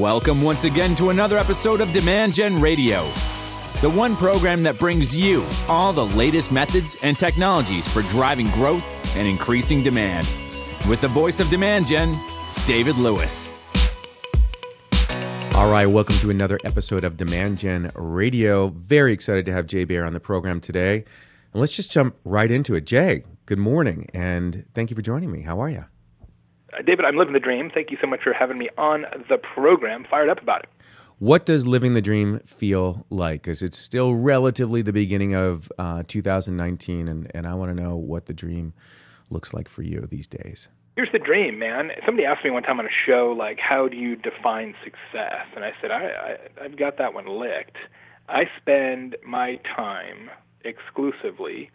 Welcome once again to another episode of Demand Gen Radio, the one program that brings you all the latest methods and technologies for driving growth and increasing demand. With the voice of Demand Gen, David Lewis. All right, welcome to another episode of Demand Gen Radio. Very excited to have Jay Baer on the program today. And let's just jump right into it. Jay, good morning, and thank you for joining me. How are you? Uh, David, I'm living the dream. Thank you so much for having me on the program. Fired up about it. What does living the dream feel like? Because it's still relatively the beginning of uh, 2019, and, and I want to know what the dream looks like for you these days. Here's the dream, man. Somebody asked me one time on a show, like, how do you define success? And I said, I, I, I've got that one licked. I spend my time exclusively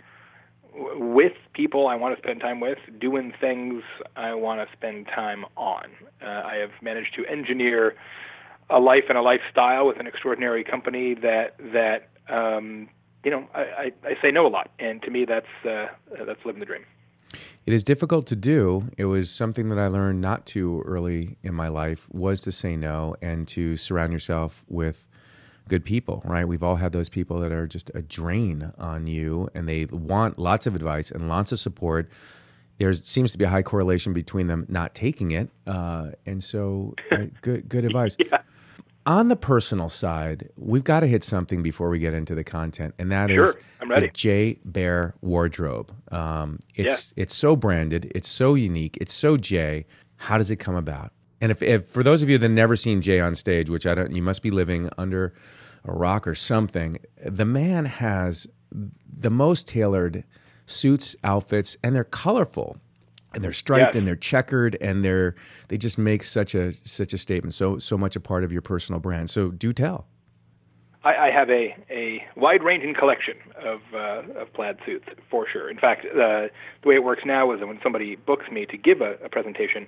with people I want to spend time with, doing things I want to spend time on. Uh, I have managed to engineer a life and a lifestyle with an extraordinary company that that um, you know I, I, I say no a lot, and to me that's uh, that's living the dream. It is difficult to do. It was something that I learned not too early in my life was to say no and to surround yourself with good people, right? We've all had those people that are just a drain on you and they want lots of advice and lots of support. There seems to be a high correlation between them not taking it. Uh, and so, uh, good, good advice. yeah. On the personal side, we've got to hit something before we get into the content, and that sure, is the Jay Baer wardrobe. Um, it's it's so branded, it's so unique, it's so Jay. How does it come about? And if, if for those of you that never seen Jay on stage, which I don't, you must be living under a rock or something. The man has the most tailored suits, outfits, and they're colorful and they're striped Yes. and they're checkered and they're they just make such a such a statement. So so much a part of your personal brand. So do tell. I, I have a, a wide ranging collection of uh, of plaid suits for sure. In fact, uh, the way it works now is that when somebody books me to give a, a presentation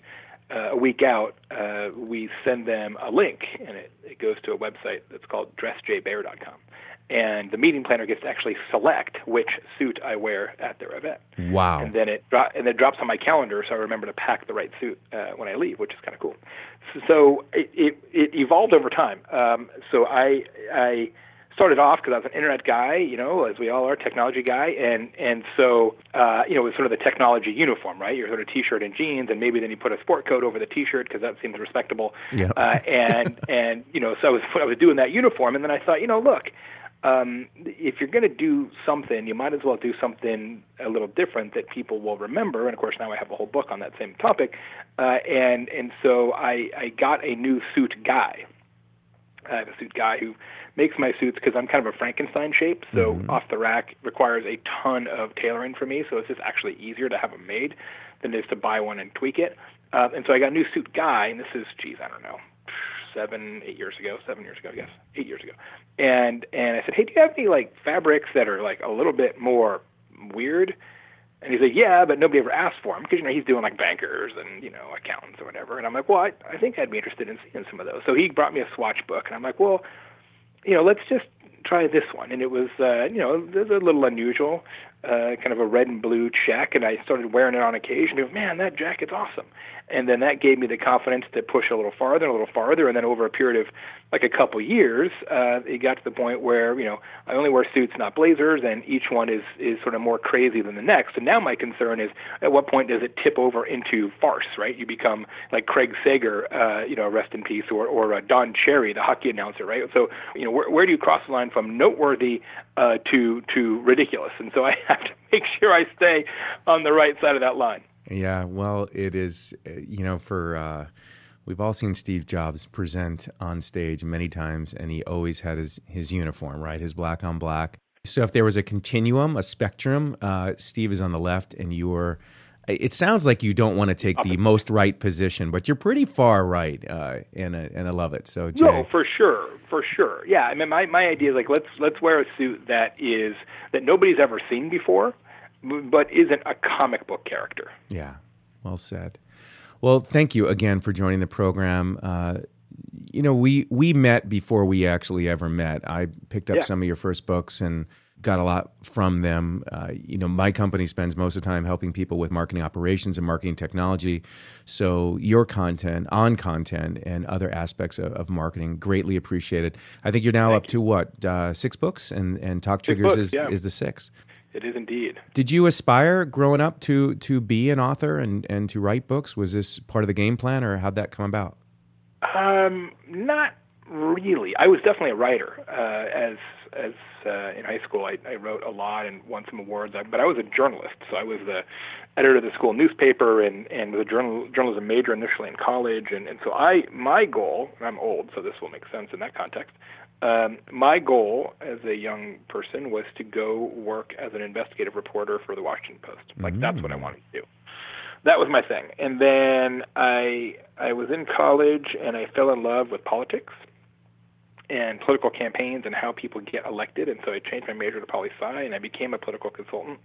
uh, a week out, uh, we send them a link, and it, it goes to a website that's called dressjaybaer.com. And the meeting planner gets to actually select which suit I wear at their event. Wow. And then it dro- and then it drops on my calendar, so I remember to pack the right suit uh, when I leave, which is kind of cool. So, so it, it it evolved over time. Um, so I I started off because I was an internet guy, you know, as we all are, technology guy, and and so uh, you know, it was sort of the technology uniform, right? You're sort of t-shirt and jeans, and maybe then you put a sport coat over the t-shirt because that seems respectable. Yep. Uh, and and you know, so I was I was doing that uniform, and then I thought, you know, look, um, if you're going to do something, you might as well do something a little different that people will remember. And of course, now I have a whole book on that same topic. Uh, and and so I I got a new suit guy. I have a suit guy who makes my suits because I'm kind of a Frankenstein shape. So off the rack requires a ton of tailoring for me. So it's just actually easier to have them made than it is to buy one and tweak it. Uh, and so I got a new suit guy, and this is, geez, I don't know, seven, eight years ago, seven years ago, I guess, eight years ago. And and I said, hey, do you have any like fabrics that are like a little bit more weird? And he's like, yeah, but nobody ever asked for them because you know he's doing like bankers and you know accountants or whatever. And I'm like, well, I, I think I'd be interested in seeing some of those. So he brought me a swatch book, and I'm like, well, you know, let's just try this one. And it was, uh, you know, a little unusual, uh, kind of a red and blue check. And I started wearing it on occasion. And, man, that jacket's awesome. And then that gave me the confidence to push a little farther, a little farther. And then over a period of like a couple years, uh, it got to the point where, you know, I only wear suits, not blazers, and each one is is sort of more crazy than the next. And now my concern is, at what point does it tip over into farce? Right? You become like Craig Sager, uh, you know, rest in peace, or or uh, Don Cherry, the hockey announcer, right? So, you know, where where do you cross the line from noteworthy uh, to to ridiculous? And so I have to make sure I stay on the right side of that line. Yeah, well, it is, uh, you know, for, uh, we've all seen Steve Jobs present on stage many times, and he always had his, his uniform, right? His black on black. So if there was a continuum, a spectrum, uh, Steve is on the left, and you're, it sounds like you don't want to take the most right position, but you're pretty far right, uh, and, and I love it. So, Jay. No, for sure, for sure. Yeah, I mean, my my idea is like let's let's wear a suit that is that nobody's ever seen before, but isn't a comic book character. Yeah, well said. Well, thank you again for joining the program. Uh, you know, we we met before we actually ever met. I picked up Yeah. some of your first books, and got a lot from them. Uh, you know, my company spends most of the time helping people with marketing operations and marketing technology. So your content, on content, and other aspects of, of marketing, greatly appreciated. I think you're now Thank up to what uh, six books, and and Talk Six Triggers books, is yeah. is the sixth. It is indeed. Did you aspire growing up to to be an author and and to write books? Was this part of the game plan, or how'd that come about? Um, not really. I was definitely a writer. Uh, as as uh, in high school, I, I wrote a lot and won some awards. I, but I was a journalist, so I was the editor of the school newspaper and and was a journal, journalism major initially in college. And and so I my goal. I'm old, so this will make sense in that context. Um, my goal as a young person was to go work as an investigative reporter for the Washington Post. Like that's what I wanted to do that was my thing. And then I I was in college and I fell in love with politics and political campaigns and how people get elected. And so I changed my major to poli sci and I became a political consultant.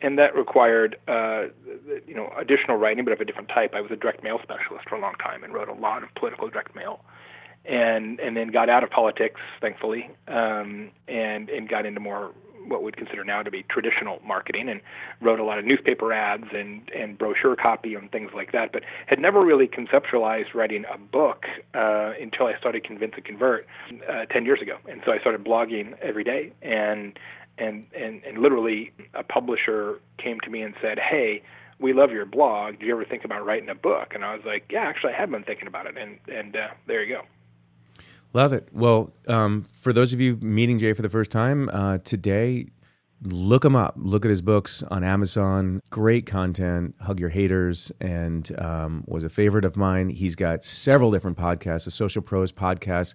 And that required uh, you know additional writing, but of a different type. I was a direct mail specialist for a long time and wrote a lot of political direct mail. And and then got out of politics, thankfully, um, and and got into more what we'd consider now to be traditional marketing and wrote a lot of newspaper ads and, and brochure copy and things like that, but had never really conceptualized writing a book uh, until I started Convince and Convert uh, 10 years ago. And so I started blogging every day and, and, and, and literally a publisher came to me and said, hey, we love your blog. Do you ever think about writing a book? And I was like, yeah, actually, I have been thinking about it. And, and uh, there you go. Love it. Well, um, for those of you meeting Jay for the first time uh, today, look him up. Look at his books on Amazon. Great content. Hug Your Haters and um, was a favorite of mine. He's got several different podcasts, a Social Pros podcast,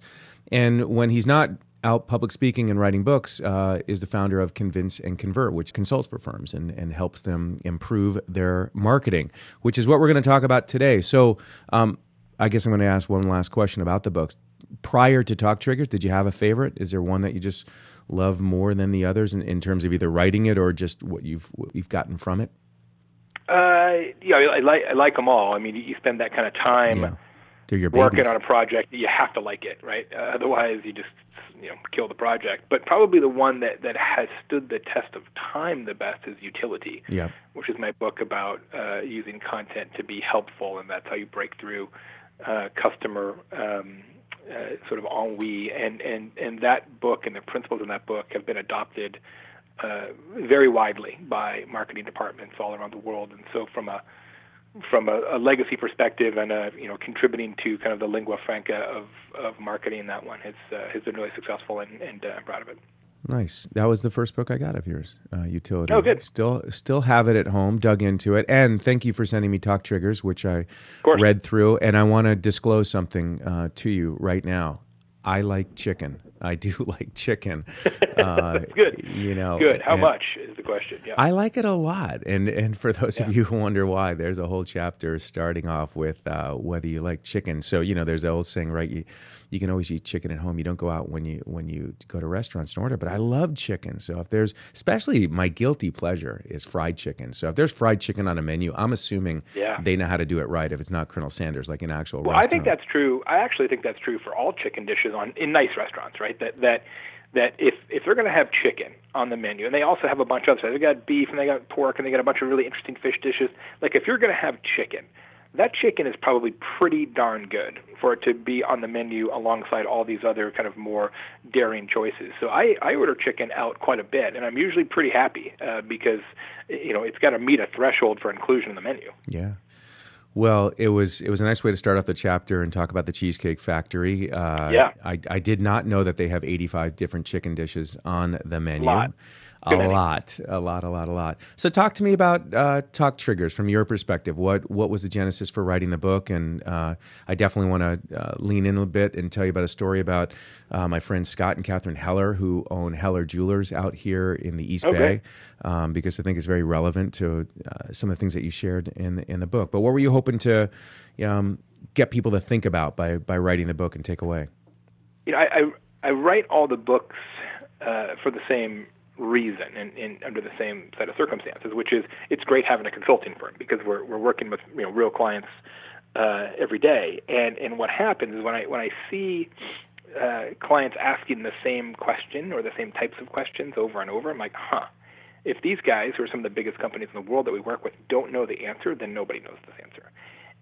and when he's not out public speaking and writing books, uh, is the founder of Convince and Convert, which consults for firms and, and helps them improve their marketing, which is what we're going to talk about today. So, um, I guess I'm going to ask one last question about the books prior to Talk Triggers, did you have a favorite? Is there one that you just love more than the others in, in terms of either writing it or just what you've what you've gotten from it? Uh, yeah, I, I like I like them all. I mean, you spend that kind of time Yeah, they're your working on a project. You have to like it, right? Uh, otherwise, you just you know kill the project. But probably the one that that has stood the test of time the best is Utility, Yeah, which is my book about uh, using content to be helpful, and that's how you break through uh, customer. Um, uh, sort of ennui, and, and, and that book and the principles in that book have been adopted uh, very widely by marketing departments all around the world. And so, from a from a, a legacy perspective and a, you know contributing to kind of the lingua franca of, of marketing, that one has uh, has been really successful, and, and uh, I'm proud of it. Nice. That was the first book I got of yours, uh, Utility. Oh, good. Still still have it at home. Dug into it, and thank you for sending me Talk Triggers, which I read through. And I want to disclose something uh, to you right now. I like chicken. I do like chicken. Uh, Good. You know, Good. How much is the question? Yeah. I like it a lot, and and for those of you who wonder why, there's a whole chapter starting off with uh, whether you like chicken. So you know, there's the old saying, right? You you can always eat chicken at home. You don't go out when you when you go to restaurants and order. But I love chicken. So if there's, especially my guilty pleasure is fried chicken. So if there's fried chicken on a menu, I'm assuming Yeah. they know how to do it right. If it's not Colonel Sanders, like an actual Well, I think that's true. I actually think that's true for all chicken dishes on in nice restaurants, right? That that that if if they're going to have chicken on the menu, and they also have a bunch of other, stuff, they got beef and they got pork and they got a bunch of really interesting fish dishes. Like if you're going to have chicken, that chicken is probably pretty darn good for it to be on the menu alongside all these other kind of more daring choices. So I I order chicken out quite a bit, and I'm usually pretty happy uh, because you know it's got to meet a threshold for inclusion in the menu. Yeah. Well, it was it was a nice way to start off the chapter and talk about the Cheesecake Factory. Uh, Yeah. I, I did not know that they have 85 different chicken dishes on the menu. Lot. A lot, a lot, a lot, a lot. So, talk to me about uh, Talk Triggers from your perspective. What what was the genesis for writing the book? And uh, I definitely want to uh, lean in a bit and tell you about a story about uh, my friends Scott and Catherine Heller, who own Heller Jewelers out here in the East Okay. Bay, um, because I think it's very relevant to uh, some of the things that you shared in the, in the book. But what were you hoping to um, get people to think about by by writing the book and take away? you know, I, I I write all the books uh, for the same reason and, and under the same set of circumstances, which is it's great having a consulting firm because we're we're working with you know real clients uh, every day, and and what happens is when I when I see uh, clients asking the same question or the same types of questions over and over. I'm like, huh. If these guys, who are some of the biggest companies in the world that we work with, don't know the answer, then nobody knows this answer.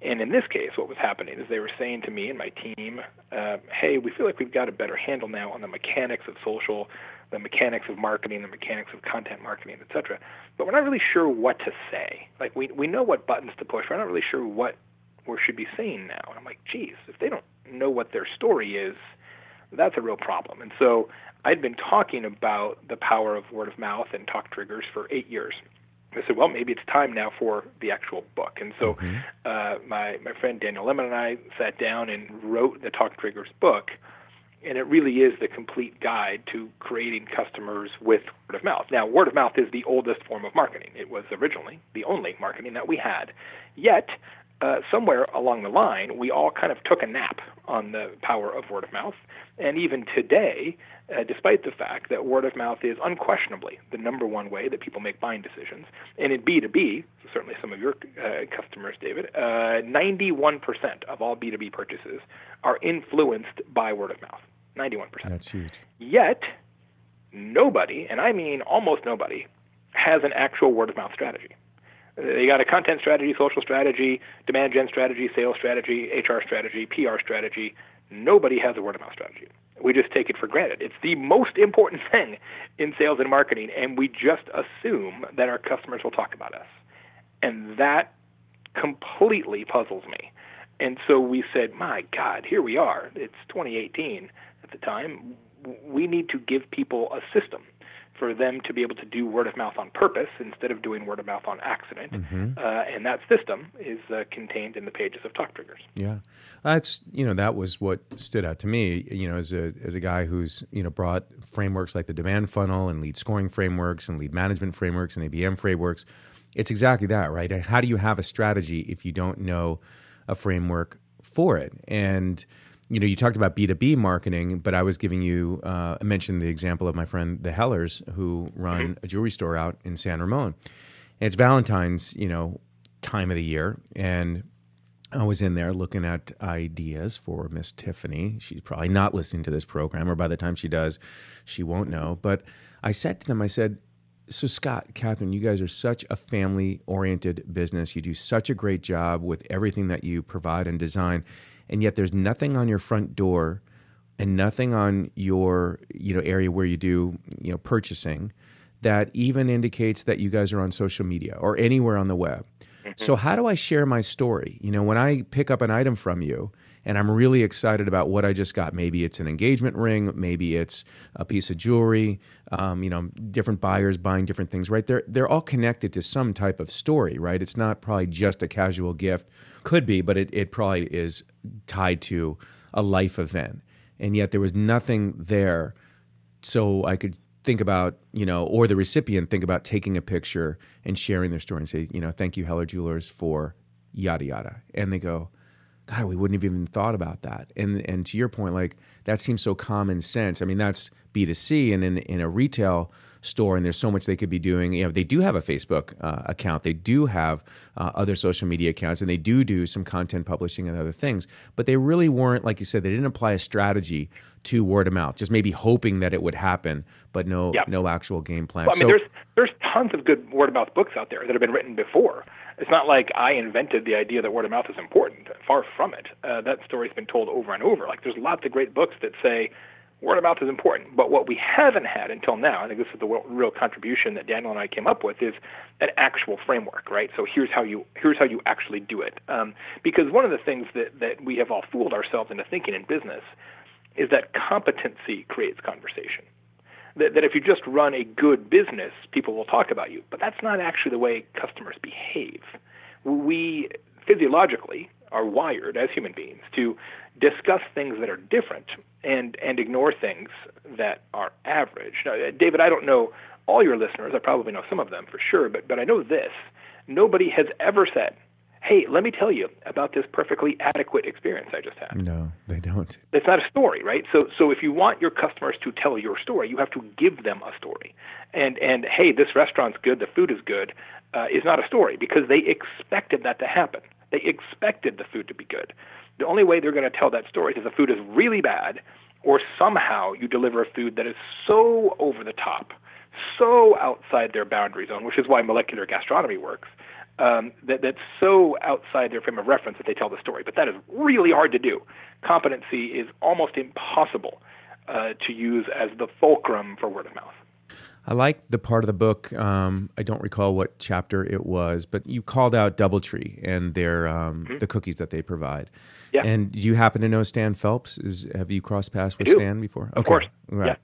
And in this case, what was happening is they were saying to me and my team, uh, "Hey, we feel like we've got a better handle now on the mechanics of social, the mechanics of marketing, the mechanics of content marketing, etc. But we're not really sure what to say. Like we we know what buttons to push. We're not really sure what we should be saying now." And I'm like, "Geez, if they don't know what their story is, that's a real problem." And so I'd been talking about the power of word of mouth and talk triggers for eight years. I said, well, maybe it's time now for the actual book. And so mm-hmm. uh, my, my friend Daniel Lemin and I sat down and wrote the Talk Triggers book. And it really is the complete guide to creating customers with word of mouth. Now, word of mouth is the oldest form of marketing. It was originally the only marketing that we had. Yet, uh, somewhere along the line, we all kind of took a nap on the power of word of mouth. And even today, uh, despite the fact that word of mouth is unquestionably the number one way that people make buying decisions. And in B2B, certainly some of your uh, customers, David, uh, 91% of all B2B purchases are influenced by word of mouth. 91%. That's huge. Yet, nobody, and I mean almost nobody, has an actual word of mouth strategy. They got a content strategy, social strategy, demand gen strategy, sales strategy, HR strategy, PR strategy. Nobody has a word of mouth strategy. We just take it for granted. It's the most important thing in sales and marketing, and we just assume that our customers will talk about us. And that completely puzzles me. And so we said, my God, here we are. It's 2018 at the time. We need to give people a system for them to be able to do word of mouth on purpose instead of doing word of mouth on accident. Mm-hmm. Uh, and that system is uh, contained in the pages of Talk Triggers. Yeah, that's you know that was what stood out to me. You know, as a as a guy who's you know brought frameworks like the demand funnel and lead scoring frameworks and lead management frameworks and ABM frameworks. It's exactly that, right? How do you have a strategy if you don't know a framework for it? And you know, you talked about B2B marketing, but I was giving you, uh, I mentioned the example of my friend, the Hellers, who run mm-hmm. a jewelry store out in San Ramon. And it's Valentine's, you know, time of the year. And I was in there looking at ideas for Miss Tiffany. She's probably not listening to this program, or by the time she does, she won't know. But I said to them, I said, so Scott, Catherine, you guys are such a family oriented business. You do such a great job with everything that you provide and design and yet there's nothing on your front door and nothing on your you know area where you do you know purchasing that even indicates that you guys are on social media or anywhere on the web. Mm-hmm. So how do I share my story? You know, when I pick up an item from you and I'm really excited about what I just got, maybe it's an engagement ring, maybe it's a piece of jewelry. Um, you know, different buyers buying different things, right? They're they're all connected to some type of story, right? It's not probably just a casual gift could be, but it, it probably is tied to a life event. And yet there was nothing there. So I could think about, you know, or the recipient think about taking a picture and sharing their story and say, you know, thank you, Heller Jewelers, for yada yada. And they go, God, we wouldn't have even thought about that. And and to your point, like that seems so common sense. I mean, that's B2C and in, in a retail store and there's so much they could be doing you know they do have a facebook uh, account they do have uh, other social media accounts and they do do some content publishing and other things but they really weren't like you said they didn't apply a strategy to word of mouth just maybe hoping that it would happen but no yep. no actual game plan well, i mean so, there's there's tons of good word of mouth books out there that have been written before it's not like I invented the idea that word of mouth is important. Far from it. Uh, that story's been told over and over. Like there's lots of great books that say word of mouth is important. But what we haven't had until now, I think this is the real contribution that Daniel and I came up with, is an actual framework, right? So here's how you here's how you actually do it. Um, because one of the things that that we have all fooled ourselves into thinking in business is that competency creates conversation. That, that if you just run a good business, people will talk about you. But that's not actually the way customers behave. We physiologically are wired as human beings to discuss things that are different and and ignore things that are average. Now, David, I don't know all your listeners. I probably know some of them for sure, but but I know this: nobody has ever said, "Hey, let me tell you about this perfectly adequate experience I just had." No, they don't. It's not a story, right? So so if you want your customers to tell your story, you have to give them a story. And and hey, this restaurant's good, the food is good, uh, is not a story because they expected that to happen. They expected the food to be good. The only way they're going to tell that story is if the food is really bad or somehow you deliver a food that is so over the top, so outside their boundary zone, which is why molecular gastronomy works. Um, that, that's so outside their frame of reference that they tell the story. But that is really hard to do. Competency is almost impossible uh, to use as the fulcrum for word of mouth. I like the part of the book. Um, I don't recall what chapter it was, but you called out DoubleTree and their um, mm-hmm. the cookies that they provide. Yeah. And do you happen to know Stan Phelps? Is have you crossed paths with Stan before? Okay. Of course. Right. Yeah.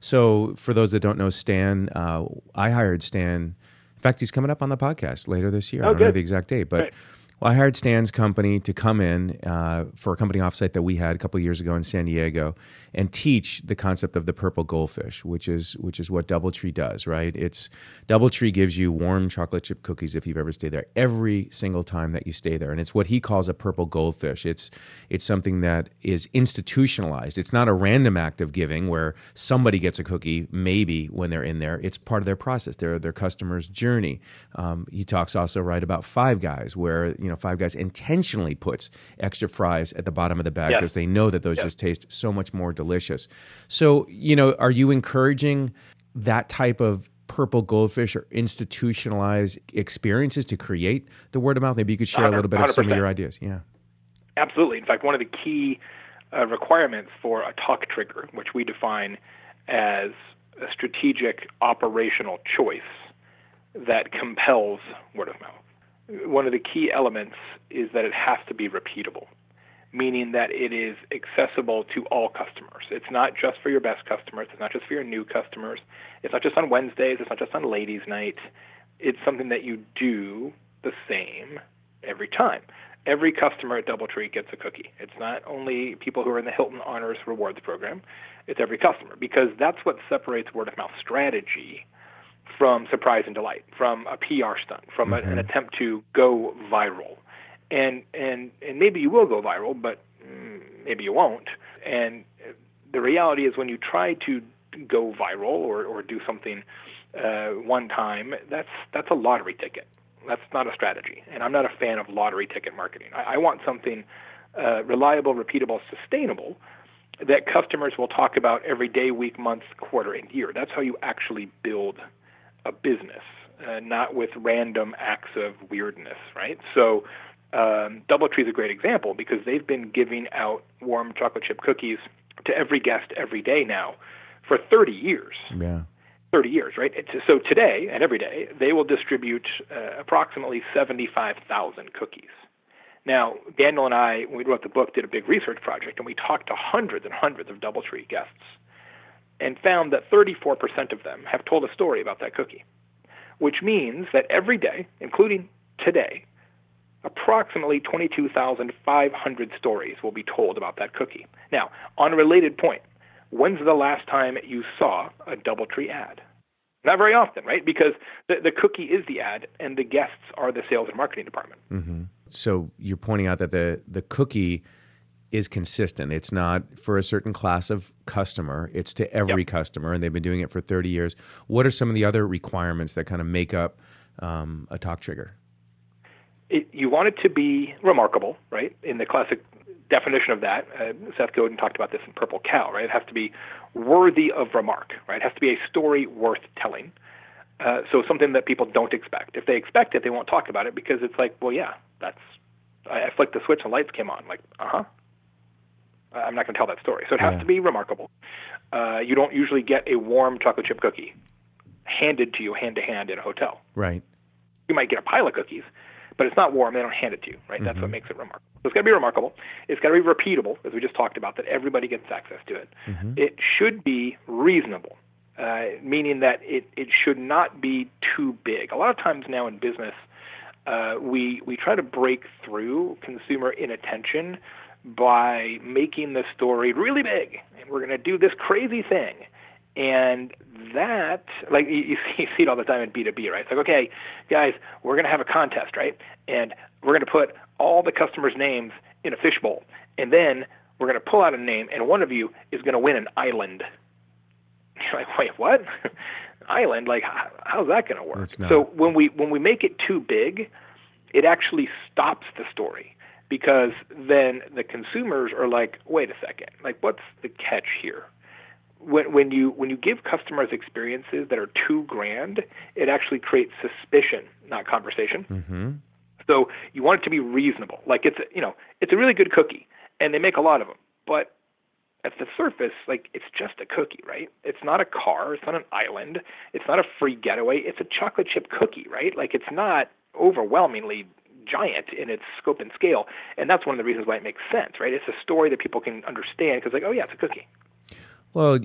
So for those that don't know Stan, uh, I hired Stan. In fact, he's coming up on the podcast later this year. Oh, I don't good. know the exact date, but. Right well, I hired Stan's company to come in uh, for a company offsite that we had a couple years ago in San Diego and teach the concept of the purple goldfish, which is which is what DoubleTree does, right? It's DoubleTree gives you warm chocolate chip cookies if you've ever stayed there every single time that you stay there, and it's what he calls a purple goldfish. It's it's something that is institutionalized. It's not a random act of giving where somebody gets a cookie maybe when they're in there. It's part of their process, their their customer's journey. Um, he talks also right about Five Guys, where you know Five Guys intentionally puts extra fries at the bottom of the bag because they know that those just taste so much more delicious. So, you know, are you encouraging that type of purple goldfish or institutionalized experiences to create the word of mouth? Maybe you could share a little bit of some of your ideas. Yeah. Absolutely. In fact, one of the key uh, requirements for a talk trigger, which we define as a strategic operational choice that compels word of mouth. One of the key elements is that it has to be repeatable meaning that it is accessible to all customers. It's not just for your best customers, it's not just for your new customers, it's not just on Wednesdays, it's not just on ladies' night. It's something that you do the same every time. Every customer at Doubletree gets a cookie. It's not only people who are in the Hilton Honors Rewards program, it's every customer because that's what separates word of mouth strategy from surprise and delight, from a PR stunt, from mm-hmm. a, an attempt to go viral and and and maybe you will go viral, but maybe you won't. And the reality is, when you try to go viral or or do something uh, one time, that's that's a lottery ticket. That's not a strategy, and I'm not a fan of lottery ticket marketing. I, I want something uh, reliable, repeatable, sustainable that customers will talk about every day, week, month, quarter, and year. That's how you actually build a business, uh, not with random acts of weirdness, right? So um, DoubleTree is a great example because they've been giving out warm chocolate chip cookies to every guest every day now for 30 years. Yeah. 30 years, right? So today and every day, they will distribute uh, approximately 75,000 cookies. Now, Daniel and I, when we wrote the book, did a big research project, and we talked to hundreds and hundreds of DoubleTree guests and found that 34% of them have told a story about that cookie, which means that every day, including today, approximately 22,500 stories will be told about that cookie. Now, on a related point, when's the last time you saw a Doubletree ad? Not very often, right? Because the, the cookie is the ad, and the guests are the sales and marketing department. Mm-hmm. So you're pointing out that the the cookie is consistent. It's not for a certain class of customer. It's to every yep. customer, and they've been doing it for 30 years. What are some of the other requirements that kind of make up um, a talk trigger? It, you want it to be remarkable, right? In the classic definition of that, uh, Seth Godin talked about this in Purple Cow, right? It has to be worthy of remark, right? It has to be a story worth telling. Uh, so something that people don't expect. If they expect it, they won't talk about it because it's like, well, yeah, that's. I, I flicked the switch and lights came on. Like, uh huh. I'm not going to tell that story. So it has yeah. to be remarkable. Uh, you don't usually get a warm chocolate chip cookie handed to you hand to hand in a hotel. Right. You might get a pile of cookies, but it's not warm. They don't hand it to you, right? Mm-hmm. That's what Mm-hmm. makes it remarkable. So it's got to be remarkable. It's got to be repeatable, as we just talked about, that everybody gets access to it. Mm-hmm. It should be reasonable, uh, meaning that it, it should not be too big. A lot of times now in business, uh, we we try to break through consumer inattention by making the story really big, and we're going to do this crazy thing. And that, like you, you, see, you see it all the time in B2B, right? It's like, okay, guys, we're going to have a contest, right? And we're going to put all the customers' names in a fishbowl. And then we're going to pull out a name, and one of you is going to win an island. You're like, wait, what? island? Like, how, how's that going to work? So when we when we make it too big, it actually stops the story because then the consumers are like, wait a second, like what's the catch here? When, when you when you give customers experiences that are too grand, it actually creates suspicion, not conversation. Mm-hmm. So you want it to be reasonable. Like it's a, you know it's a really good cookie, and they make a lot of them, but at the surface, like it's just a cookie, right? It's not a car, it's not an island, it's not a free getaway, it's a chocolate chip cookie, right? Like it's not overwhelmingly giant in its scope and scale, and that's one of the reasons why it makes sense, right? It's a story that people can understand because like, oh yeah, it's a cookie. Well,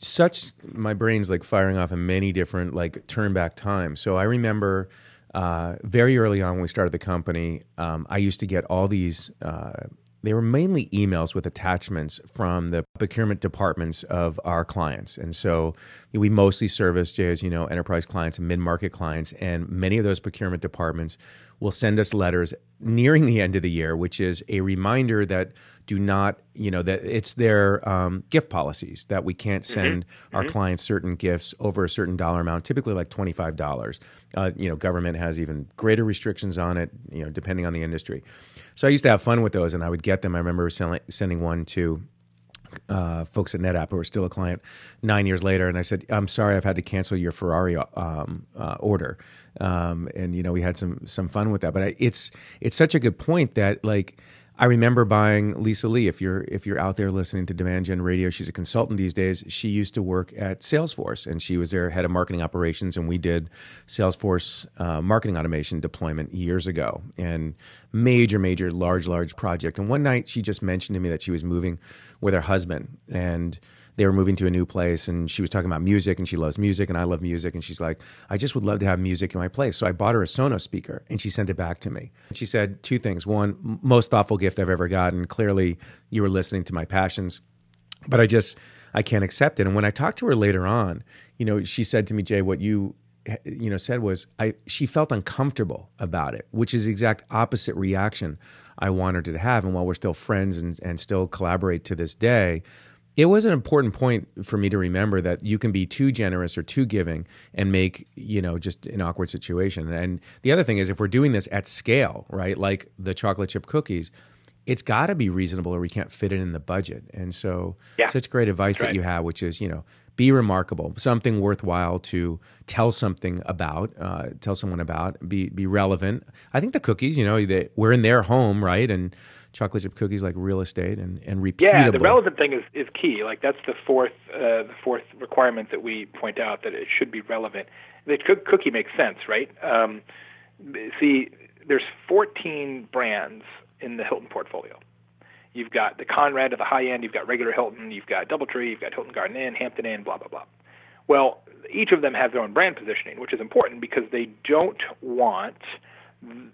such my brain's like firing off in many different like turn back times. So I remember uh, very early on when we started the company, um, I used to get all these. Uh, they were mainly emails with attachments from the procurement departments of our clients. And so we mostly service, as you know, enterprise clients and mid market clients. And many of those procurement departments will send us letters nearing the end of the year, which is a reminder that do not, you know, that it's their um, gift policies that we can't mm-hmm. send mm-hmm. our mm-hmm. clients certain gifts over a certain dollar amount, typically like $25. Uh, you know, government has even greater restrictions on it, you know, depending on the industry. So I used to have fun with those, and I would get them. I remember selling, sending one to uh, folks at NetApp who are still a client nine years later, and I said, "I'm sorry, I've had to cancel your Ferrari um, uh, order." Um, and you know, we had some some fun with that. But I, it's it's such a good point that like I remember buying Lisa Lee. If you're if you're out there listening to Demand Gen Radio, she's a consultant these days. She used to work at Salesforce, and she was their head of marketing operations. And we did Salesforce uh, marketing automation deployment years ago, and major, major, large, large project. And one night, she just mentioned to me that she was moving with her husband, and they were moving to a new place and she was talking about music and she loves music and I love music and she's like, I just would love to have music in my place. So I bought her a Sonos speaker and she sent it back to me. She said two things. One, most thoughtful gift I've ever gotten. Clearly, you were listening to my passions, but I just, I can't accept it. And when I talked to her later on, you know, she said to me, Jay, what you eh, you know said was I she felt uncomfortable about it, which is the exact opposite reaction I wanted her to have. And while we're still friends and, and still collaborate to this day, it was an important point for me to remember that you can be too generous or too giving and make you know just an awkward situation. And the other thing is if we're doing this at scale right like the chocolate chip cookies it's got to be reasonable or we can't fit it in the budget. And so yeah. such great advice that you have which is you know be remarkable something worthwhile to tell something about uh, tell someone about be be relevant. I think the cookies you know they, we're in their home right? And chocolate chip cookies like real estate and, and repeatable. Yeah, the relevant thing is, is key. Like that's the fourth uh, the fourth requirement that we point out that it should be relevant. The cookie makes sense, right? Um, see, there's 14 brands in the Hilton portfolio. You've got the Conrad at the high end. You've got regular Hilton. You've got DoubleTree. You've got Hilton Garden Inn, Hampton Inn, blah blah blah. Well, each of them has their own brand positioning, which is important because they don't want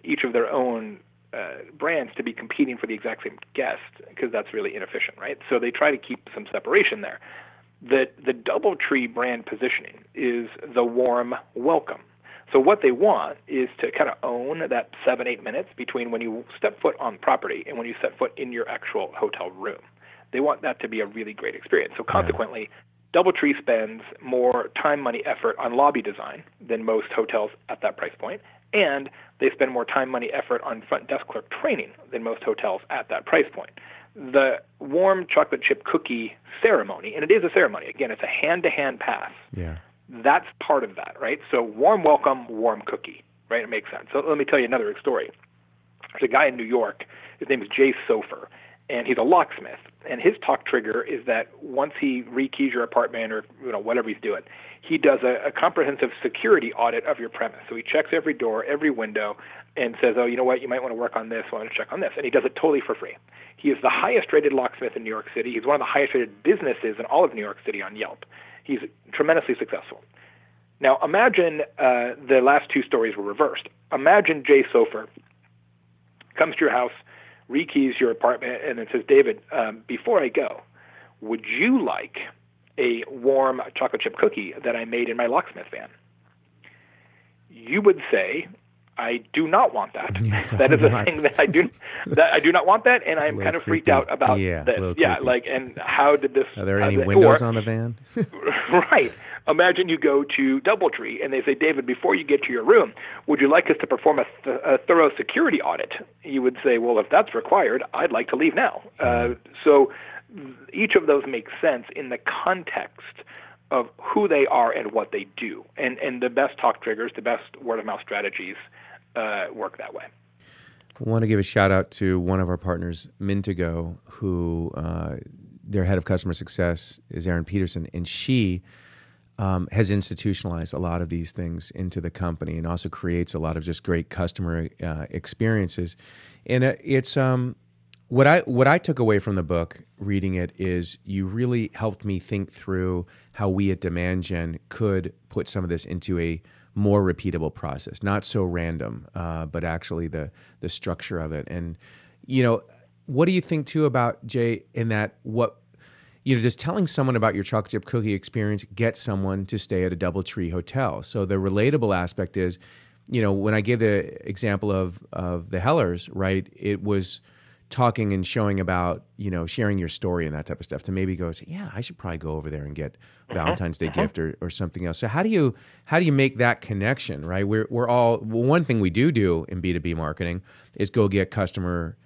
each of their own uh, brands to be competing for the exact same guest because that's really inefficient, right? So they try to keep some separation there. The the DoubleTree brand positioning is the warm welcome. So what they want is to kind of own that seven eight minutes between when you step foot on property and when you set foot in your actual hotel room. They want that to be a really great experience. So consequently, DoubleTree spends more time, money, effort on lobby design than most hotels at that price point, and they spend more time, money, effort on front desk clerk training than most hotels at that price point. The warm chocolate chip cookie ceremony, and it is a ceremony. Again, it's a hand-to-hand pass. Yeah. That's part of that, right? So warm welcome, warm cookie, right? It makes sense. So let me tell you another story. There's a guy in New York. His name is Jay Sofer, and he's a locksmith. And his talk trigger is that once he rekeys your apartment or you know whatever he's doing, he does a, a comprehensive security audit of your premise. So he checks every door, every window, and says, "Oh, you know what? You might want to work on this. I want to check on this." And he does it totally for free. He is the highest-rated locksmith in New York City. He's one of the highest-rated businesses in all of New York City on Yelp. He's tremendously successful. Now, imagine uh, the last two stories were reversed. Imagine Jay Sofer comes to your house rekeys your apartment and it says, David, um, before I go, would you like a warm chocolate chip cookie that I made in my locksmith van? You would say, I do not want that. Yeah, that is a thing that I do that I do not want that, and I'm kind of freaked out about yeah, this. Yeah, like, and how did this? Are there any windows or, on the van? right. Imagine you go to DoubleTree and they say, David, before you get to your room, would you like us to perform a, th- a thorough security audit? You would say, well, if that's required, I'd like to leave now. Uh, so each of those makes sense in the context of who they are and what they do. And and the best talk triggers, the best word of mouth strategies uh, work that way. I want to give a shout out to one of our partners, Mintigo, who uh, their head of customer success is Erin Peterson, and she um, has institutionalized a lot of these things into the company and also creates a lot of just great customer uh, experiences. And uh, it's um, what I what I took away from the book reading it is you really helped me think through how we at Demand Gen could put some of this into a more repeatable process, not so random, uh, but actually the the structure of it. And you know, what do you think too about Jay in that what you know, just telling someone about your chocolate chip cookie experience get someone to stay at a DoubleTree hotel. So the relatable aspect is, you know, when I gave the example of of the Hellers, right? It was talking and showing about you know sharing your story and that type of stuff to maybe go say yeah i should probably go over there and get uh-huh. valentine's day uh-huh. gift or, or something else so how do you how do you make that connection right we're, we're all well, one thing we do do in b2b marketing is go get customer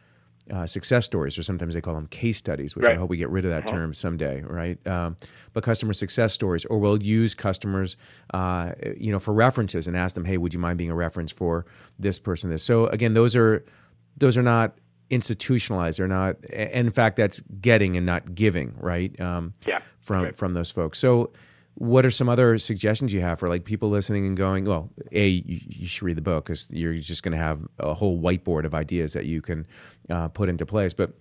uh, success stories, or sometimes they call them case studies, which right. I hope we get rid of that uh-huh. term someday, right? Um, but customer success stories, or we'll use customers, uh, you know, for references and ask them, "Hey, would you mind being a reference for this person?" This. So again, those are those are not institutionalized. They're not, and in fact, that's getting and not giving, right? Um, yeah. From right. from those folks. So, what are some other suggestions you have for like people listening and going? Well, a you, you should read the book because you're just going to have a whole whiteboard of ideas that you can uh, put into place. But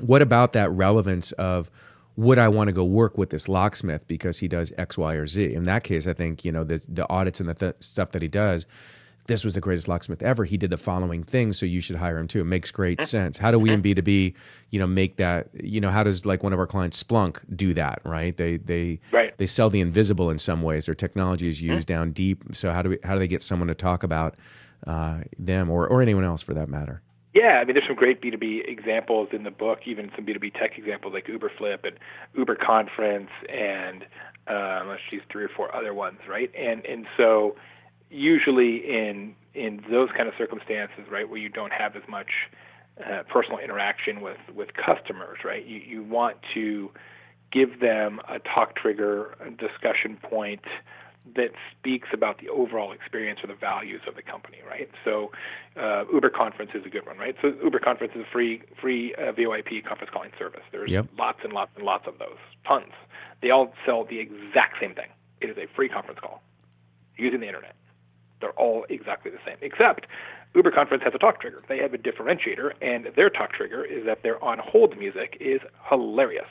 what about that relevance of would I want to go work with this locksmith because he does X, Y, or Z? In that case, I think you know the the audits and the th- stuff that he does this was the greatest locksmith ever. He did the following thing, so you should hire him too. It makes great sense. How do we in B two B, you know, make that? You know, how does like one of our clients, Splunk, do that? Right? They they right. they sell the invisible in some ways. Their technology is used down deep. So how do we how do they get someone to talk about uh, them or or anyone else for that matter? Yeah, I mean, there's some great B2B examples in the book, even some B2B tech examples like Uberflip and Uber Conference, and uh, let's choose three or four other ones, right? And and so usually in in those kind of circumstances, right, where you don't have as much uh, personal interaction with with customers, right, you you want to give them a talk trigger, a discussion point that speaks about the overall experience or the values of the company, right? So, uh, Uber Conference is a good one, right? So, Uber Conference is a free free uh, VoIP conference calling service. There's yep. lots and lots and lots of those, tons. They all sell the exact same thing. It is a free conference call using the internet. They're all exactly the same, except Uber Conference has a talk trigger. They have a differentiator, and their talk trigger is that their on hold music is hilarious.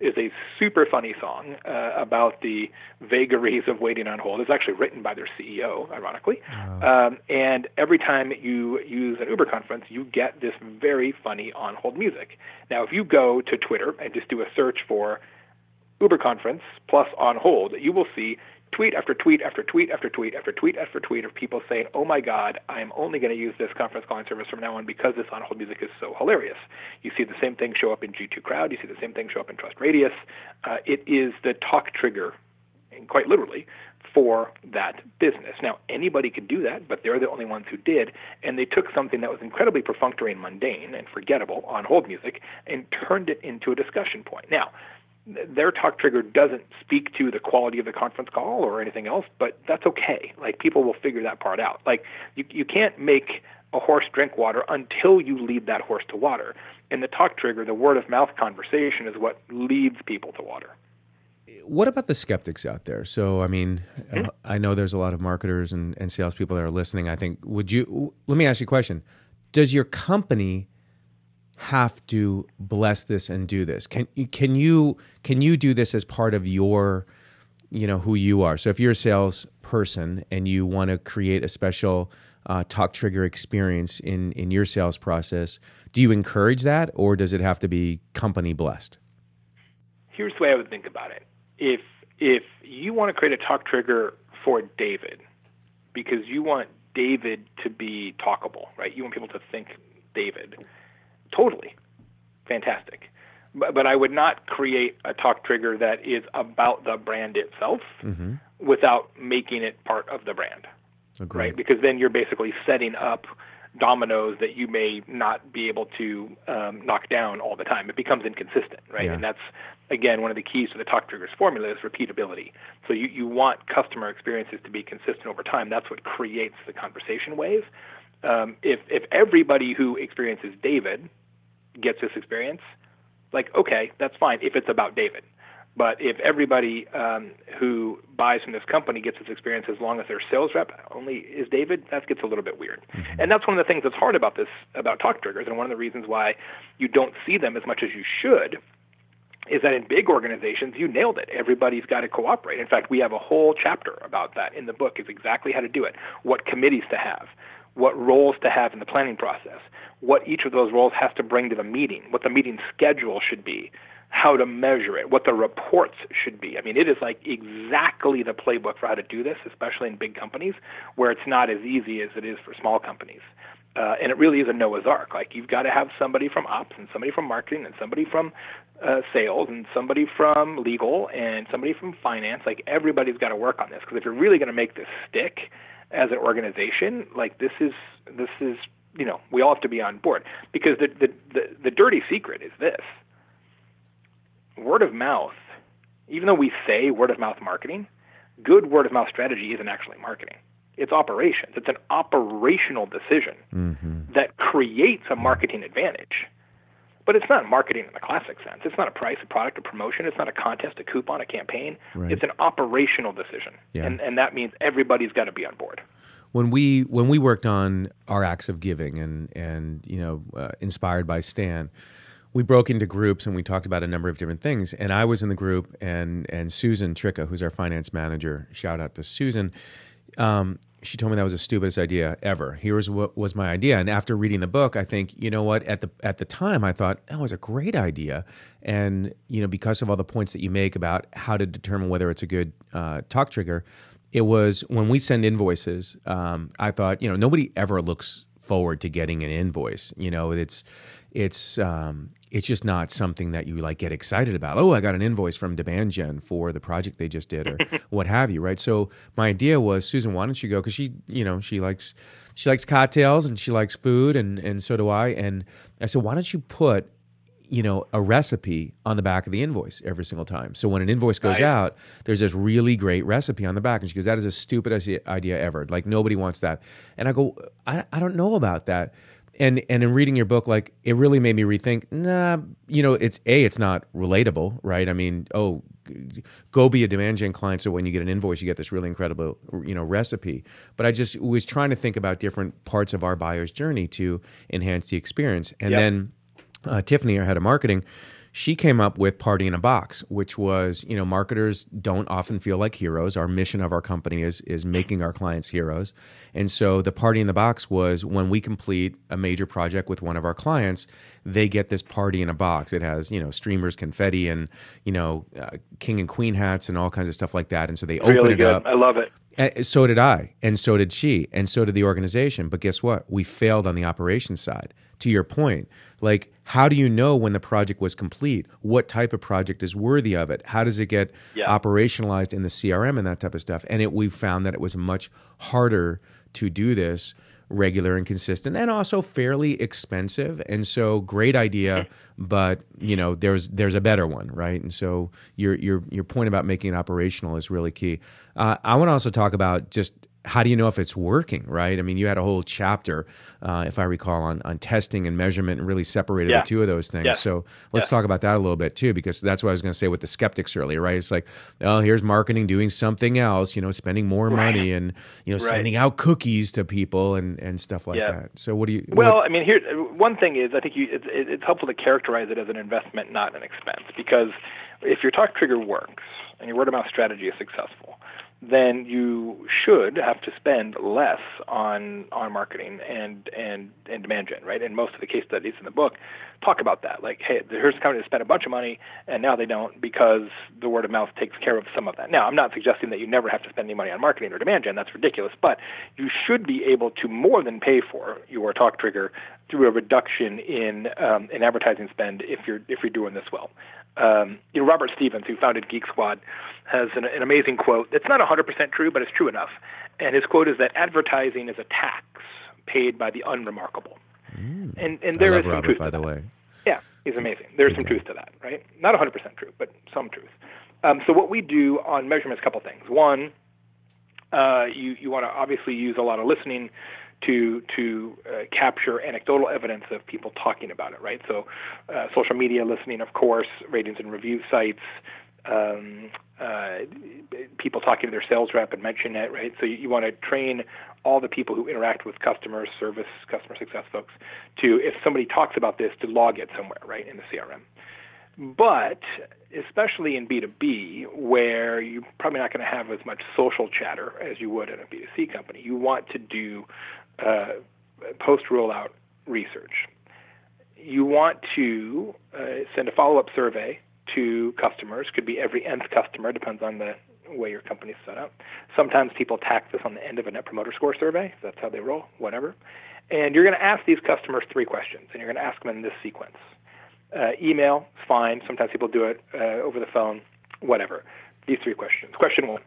Is a super funny song uh, about the vagaries of waiting on hold. It's actually written by their CEO, ironically. Wow. Um, and every time you use an Uber conference, you get this very funny on hold music. Now, if you go to Twitter and just do a search for Uber conference plus on hold, you will see tweet after tweet after tweet after tweet after tweet after tweet of people saying, "Oh my God, I am only going to use this conference calling service from now on because this on-hold music is so hilarious." You see the same thing show up in G2 Crowd. You see the same thing show up in Trust Radius. Uh, it is the talk trigger, and quite literally, for that business. Now, anybody could do that, but they're the only ones who did, and they took something that was incredibly perfunctory and mundane and forgettable on hold music and turned it into a discussion point. Now, their talk trigger doesn't speak to the quality of the conference call or anything else, but that's okay. Like people will figure that part out. Like you you can't make a horse drink water until you lead that horse to water. And the talk trigger, the word of mouth conversation is what leads people to water. What about the skeptics out there? So, I mean, mm-hmm. I know there's a lot of marketers and, and salespeople that are listening. I think, would you, let me ask you a question. Does your company have to bless this and do this? Can can you can you do this as part of your you know who you are? So if you're a salesperson and you want to create a special uh, talk trigger experience in in your sales process, do you encourage that, or does it have to be company blessed? Here's the way I would think about it. If if you want to create a talk trigger for David, because you want David to be talkable, right? You want people to think David totally fantastic. But, but I would not create a talk trigger that is about the brand itself Mm-hmm. without making it part of the brand, Agreed. right? Because then you're basically setting up dominoes that you may not be able to um, knock down all the time. It becomes inconsistent, right? Yeah. And that's again one of the keys to the talk triggers formula is repeatability. So you you want customer experiences to be consistent over time. That's what creates the conversation wave. Um, if if everybody who experiences David gets this experience, like okay, that's fine if it's about David. But if everybody um, who buys from this company gets this experience as long as their sales rep only is David, that gets a little bit weird. And that's one of the things that's hard about this about talk triggers, and one of the reasons why you don't see them as much as you should is that in big organizations you nailed it. Everybody's got to cooperate. In fact, we have a whole chapter about that in the book. Is exactly how to do it, what committees to have, what roles to have in the planning process, what each of those roles has to bring to the meeting, what the meeting schedule should be, how to measure it, what the reports should be. I mean, it is like exactly the playbook for how to do this, especially in big companies where it's not as easy as it is for small companies. Uh, and it really is a Noah's Ark. Like you've got to have somebody from ops and somebody from marketing and somebody from uh, sales and somebody from legal and somebody from finance. Like everybody's got to work on this because if you're really going to make this stick as an organization, like this is this is you know we all have to be on board because the the the, the dirty secret is this word of mouth, even though we say word of mouth marketing, good word of mouth strategy isn't actually marketing. It's operations. It's an operational decision Mm-hmm. that creates a marketing advantage. But it's not marketing in the classic sense. It's not a price, a product, a promotion. It's not a contest, a coupon, a campaign. Right. It's an operational decision. Yeah. And, and that means everybody's got to be on board. when we when we worked on our acts of giving and and you know uh, inspired by Stan, we broke into groups and we talked about a number of different things. And I was in the group, and and Susan Tricka, who's our finance manager, shout out to Susan. Um, she told me that was the stupidest idea ever. Here was what was my idea, and after reading the book, I think you know what at the at the time I thought that was a great idea, and you know because of all the points that you make about how to determine whether it's a good uh, talk trigger, it was when we send invoices. Um, I thought you know nobody ever looks forward to getting an invoice. You know it's it's um, it's just not something that you like get excited about. Oh, I got an invoice from Demand Gen for the project they just did, or what have you, right? So my idea was, Susan, why don't you go? Because she, you know, she likes she likes cocktails and she likes food, and and so do I. And I said, why don't you put you know a recipe on the back of the invoice every single time so when an invoice goes Right. out there's this really great recipe on the back and she goes that is the stupidest idea ever like nobody wants that and i go i, I don't know about that and and in reading your book like it really made me rethink nah you know it's a it's not relatable right? I mean oh go be a demand gen client so when you get an invoice you get this really incredible you know recipe. But i just was trying to think about different parts of our buyer's journey to enhance the experience. And Yep. then uh, Tiffany, our head of marketing, she came up with Party in a Box, which was, you know, marketers don't often feel like heroes. Our mission of our company is is making our clients heroes. And so the Party in the Box was when we complete a major project with one of our clients, they get this party in a box. It has, you know, streamers, confetti, and, you know, uh, king and queen hats and all kinds of stuff like that. And so they open really it good. up. I love it. And so did I, and so did she, and so did the organization. But guess what? We failed on the operations side. To your point, like, how do you know when the project was complete? What type of project is worthy of it? How does it get Yeah. operationalized in the CRM and that type of stuff? And it, we found that it was much harder to do this regular and consistent and also fairly expensive and so great idea but you know there's there's a better one right and so your your your point about making it operational is really key uh, i want to also talk about just how do you know if it's working right i mean you had a whole chapter uh, if i recall on on testing and measurement and really separated Yeah. the two of those things Yeah. so let's Yeah. talk about that a little bit too because that's what i was going to say with the skeptics earlier right it's like oh here's marketing doing something else you know spending more money and you know Right. sending out cookies to people and and stuff like that so what do you Well, what- I mean, here one thing is I think you, it's, it- it's helpful to characterize it as an investment, not an expense, because if your talk trigger works and your word of mouth strategy is successful, then you should have to spend less on on marketing and and and demand gen, right? And most of the case studies in the book talk about that. Like, hey, here's a company that spent a bunch of money and now they don't because the word of mouth takes care of some of that. Now, I'm not suggesting that you never have to spend any money on marketing or demand gen. That's ridiculous. But you should be able to more than pay for your talk trigger through a reduction in um, in advertising spend if you're if you're doing this well. Um, you know, Robert Stephens, who founded Geek Squad, has an, an amazing quote. It's not 100% true, but it's true enough. And his quote is that advertising is a tax paid by the unremarkable. Mm. And and there is some Robert, truth by to the that. way. Yeah, he's amazing. There's some truth to that, right? Not 100% true, but some truth. Um, so what we do on measurement is a couple things. One, uh, you you want to obviously use a lot of listening to to uh, capture anecdotal evidence of people talking about it, right? So, uh, social media listening, of course, ratings and review sites, um, uh, people talking to their sales rep and mentioning it, right? So you, you want to train all the people who interact with customers, service, customer success folks, to if somebody talks about this, to log it somewhere, right, in the CRM. But especially in B2B, where you're probably not going to have as much social chatter as you would in a B2C company, you want to do uh, post rollout research. You want to uh, send a follow up survey to customers, could be every nth customer, depends on the way your company's set up. Sometimes people tack this on the end of a net promoter score survey, that's how they roll, whatever. And you're going to ask these customers three questions, and you're going to ask them in this sequence. Uh, email is fine. Sometimes people do it uh, over the phone, whatever. These three questions. Question one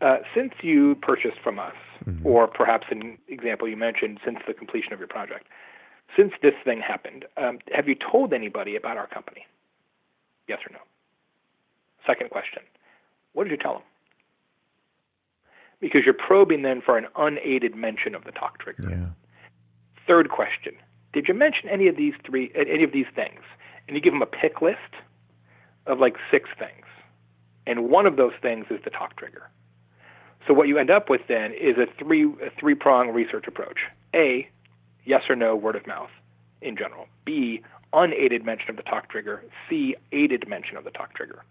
uh, Since you purchased from us, mm-hmm. or perhaps an example you mentioned, since the completion of your project, since this thing happened, um, have you told anybody about our company? Yes or no? Second question What did you tell them? Because you're probing then for an unaided mention of the talk trigger. Yeah. Third question Did you mention any of these three, any of these things? and you give them a pick list of like six things. And one of those things is the talk trigger. So what you end up with then is a three a three prong research approach. A, yes or no word of mouth in general. B, unaided mention of the talk trigger. C, aided mention of the talk trigger.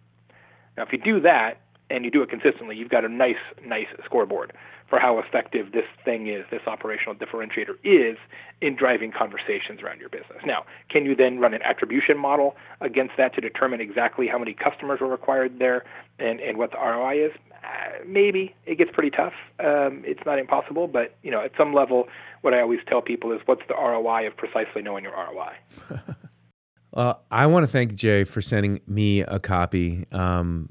Now if you do that and you do it consistently, you've got a nice nice scoreboard for how effective this thing is, this operational differentiator is in driving conversations around your business. Now, can you then run an attribution model against that to determine exactly how many customers were required there and, and what the ROI is? Uh, maybe it gets pretty tough. Um, it's not impossible, but you know, at some level, what I always tell people is, what's the ROI of precisely knowing your ROI? uh, I want to thank Jay for sending me a copy. Um,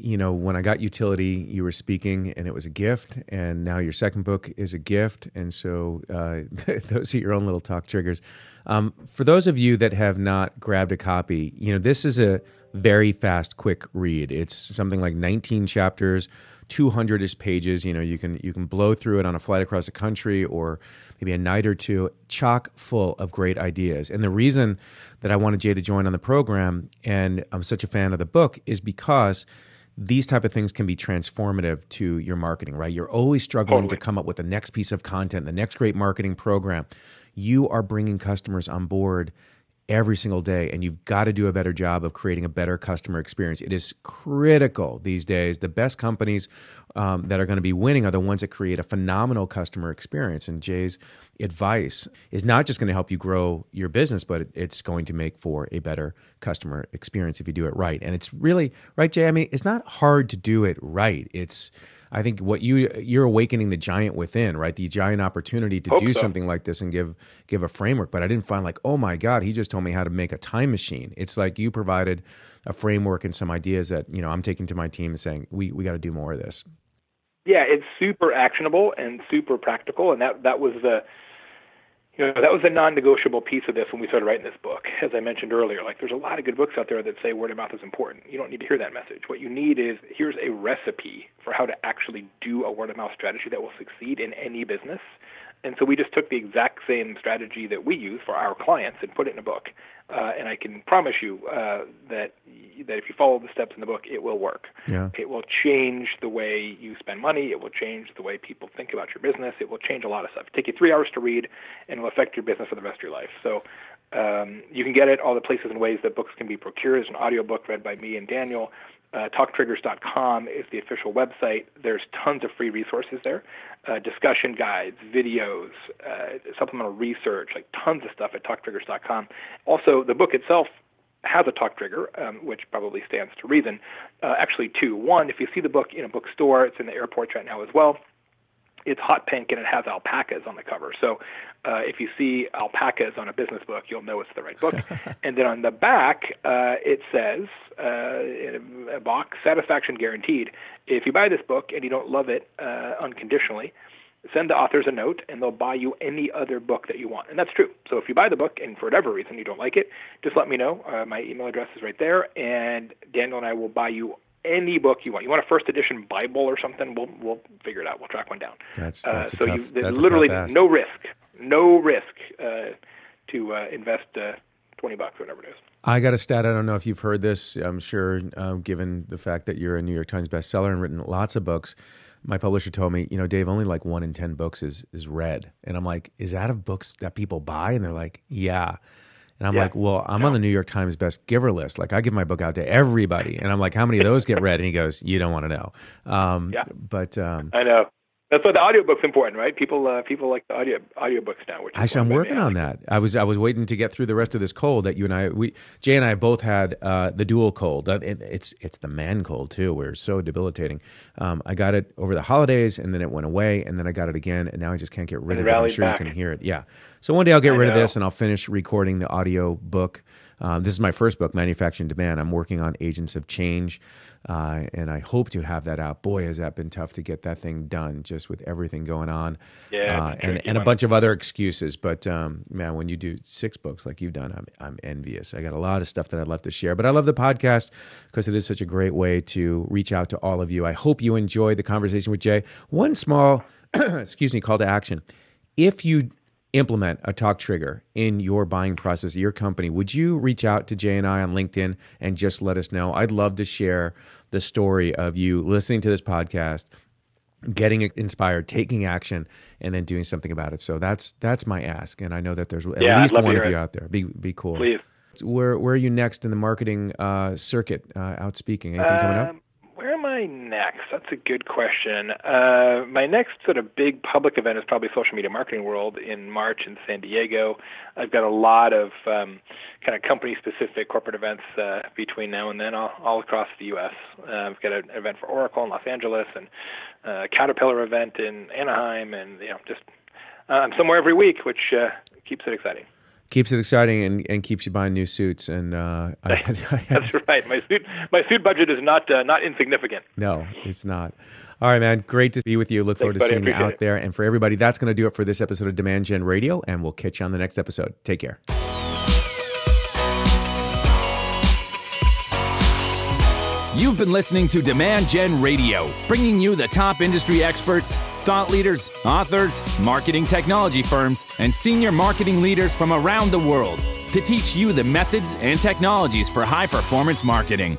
you know, when I got Youtility, you were speaking and it was a gift. And now your second book is a gift. And so uh, those are your own little talk triggers. Um, for those of you that have not grabbed a copy, you know, this is a very fast, quick read. It's something like 19 chapters, 200 ish pages. You know, you can, you can blow through it on a flight across the country or maybe a night or two, chock full of great ideas. And the reason that I wanted Jay to join on the program and I'm such a fan of the book is because these type of things can be transformative to your marketing, right? You're always struggling totally. to come up with the next piece of content, the next great marketing program. You are bringing customers on board every single day and you've got to do a better job of creating a better customer experience. It is critical these days. The best companies um, that are going to be winning are the ones that create a phenomenal customer experience and jay's advice is not just going to help you grow your business but it's going to make for a better customer experience if you do it right. And it's really right jay? I mean it's not hard to do it right. It's I think what you you're awakening the giant within, right? The giant opportunity to Hope do so. something like this and give give a framework. But I didn't find like, oh my god, he just told me how to make a time machine. It's like you provided a framework and some ideas that you know I'm taking to my team and saying we we got to do more of this. Yeah, it's super actionable and super practical, and that that was the you know that was a non-negotiable piece of this when we started writing this book. As i mentioned earlier like there's a lot of good books out there that say word of mouth is important. You don't need to hear that message. What you need is here's a recipe for how to actually do a word of mouth strategy that will succeed in any business and so we just took the exact same strategy that we use for our clients and put it in a book. Uh, and I can promise you uh, that that if you follow the steps in the book, it will work. Yeah. It will change the way you spend money. It will change the way people think about your business. It will change a lot of stuff. It'll take you three hours to read, and it will affect your business for the rest of your life. So um, you can get it all the places and ways that books can be procured. There's an audiobook read by me and Daniel. Uh, talktriggers.com is the official website. There's tons of free resources there, uh, discussion guides, videos, uh, supplemental research, like tons of stuff at talktriggers.com. Also, the book itself has a talk trigger, um, which probably stands to reason. Uh, actually, two. One, if you see the book in a bookstore, it's in the airports right now as well. It's hot pink and it has alpacas on the cover. So uh, if you see alpacas on a business book, you'll know it's the right book. and then on the back, uh, it says uh, in a box, satisfaction guaranteed. If you buy this book and you don't love it uh, unconditionally, send the authors a note and they'll buy you any other book that you want. And that's true. So if you buy the book and for whatever reason you don't like it, just let me know. Uh, my email address is right there, and Daniel and I will buy you any book you want. You want a first edition Bible or something? We'll we'll figure it out. We'll track one down. That's, uh, that's uh, so tough, you, there's literally no risk, no risk uh, to uh, invest uh, twenty bucks, or whatever it is. I got a stat. I don't know if you've heard this. I'm sure, uh, given the fact that you're a New York Times bestseller and written lots of books. My publisher told me, you know, Dave, only like one in ten books is is read, and I'm like, is that of books that people buy? And they're like, yeah. And I'm yeah. like, well, I'm no. on the New York Times best giver list. Like, I give my book out to everybody. And I'm like, how many of those get read? And he goes, you don't want to know. Um, yeah. But um, I know. That's why the audiobook's important, right? People uh, people like the audio audiobooks now. Which actually, I'm working on that. I was I was waiting to get through the rest of this cold that you and I we Jay and I both had uh, the dual cold. It, it's it's the man cold too, where it's so debilitating. Um, I got it over the holidays, and then it went away, and then I got it again, and now I just can't get rid and of it. I'm sure back. you can hear it. Yeah. So one day I'll get I rid know. of this, and I'll finish recording the audio book. Um, this is my first book, Manufacturing Demand. I'm working on Agents of Change, uh, and I hope to have that out. Boy, has that been tough to get that thing done, just with everything going on, yeah, uh, and and a bunch of other excuses. But um, man, when you do six books like you've done, I'm I'm envious. I got a lot of stuff that I'd love to share, but I love the podcast because it is such a great way to reach out to all of you. I hope you enjoyed the conversation with Jay. One small, excuse me, call to action. If you implement a talk trigger in your buying process your company, would you reach out to Jay and I on LinkedIn and just let us know? I'd love to share the story of you listening to this podcast, getting inspired, taking action, and then doing something about it. So that's that's my ask, and I know that there's at yeah, least one of it. you out there. Be be cool. Please. Where where are you next in the marketing uh, circuit? Uh, out speaking, anything um, coming up? I next? That's a good question. Uh, my next sort of big public event is probably Social Media Marketing World in March in San Diego. I've got a lot of um, kind of company specific corporate events uh, between now and then all, all across the U.S. Uh, I've got an event for Oracle in Los Angeles and uh, a Caterpillar event in Anaheim, and you know, just uh, I'm somewhere every week, which uh, keeps it exciting keeps it exciting and, and keeps you buying new suits. And uh, I, I, that's right. My suit my suit budget is not uh, not insignificant. No, it's not. All right, man. Great to be with you. Look Thanks, forward to seeing you out it. there. And for everybody, that's going to do it for this episode of Demand Gen Radio. And we'll catch you on the next episode. Take care. You've been listening to Demand Gen Radio, bringing you the top industry experts, thought leaders, authors, marketing technology firms, and senior marketing leaders from around the world to teach you the methods and technologies for high performance marketing.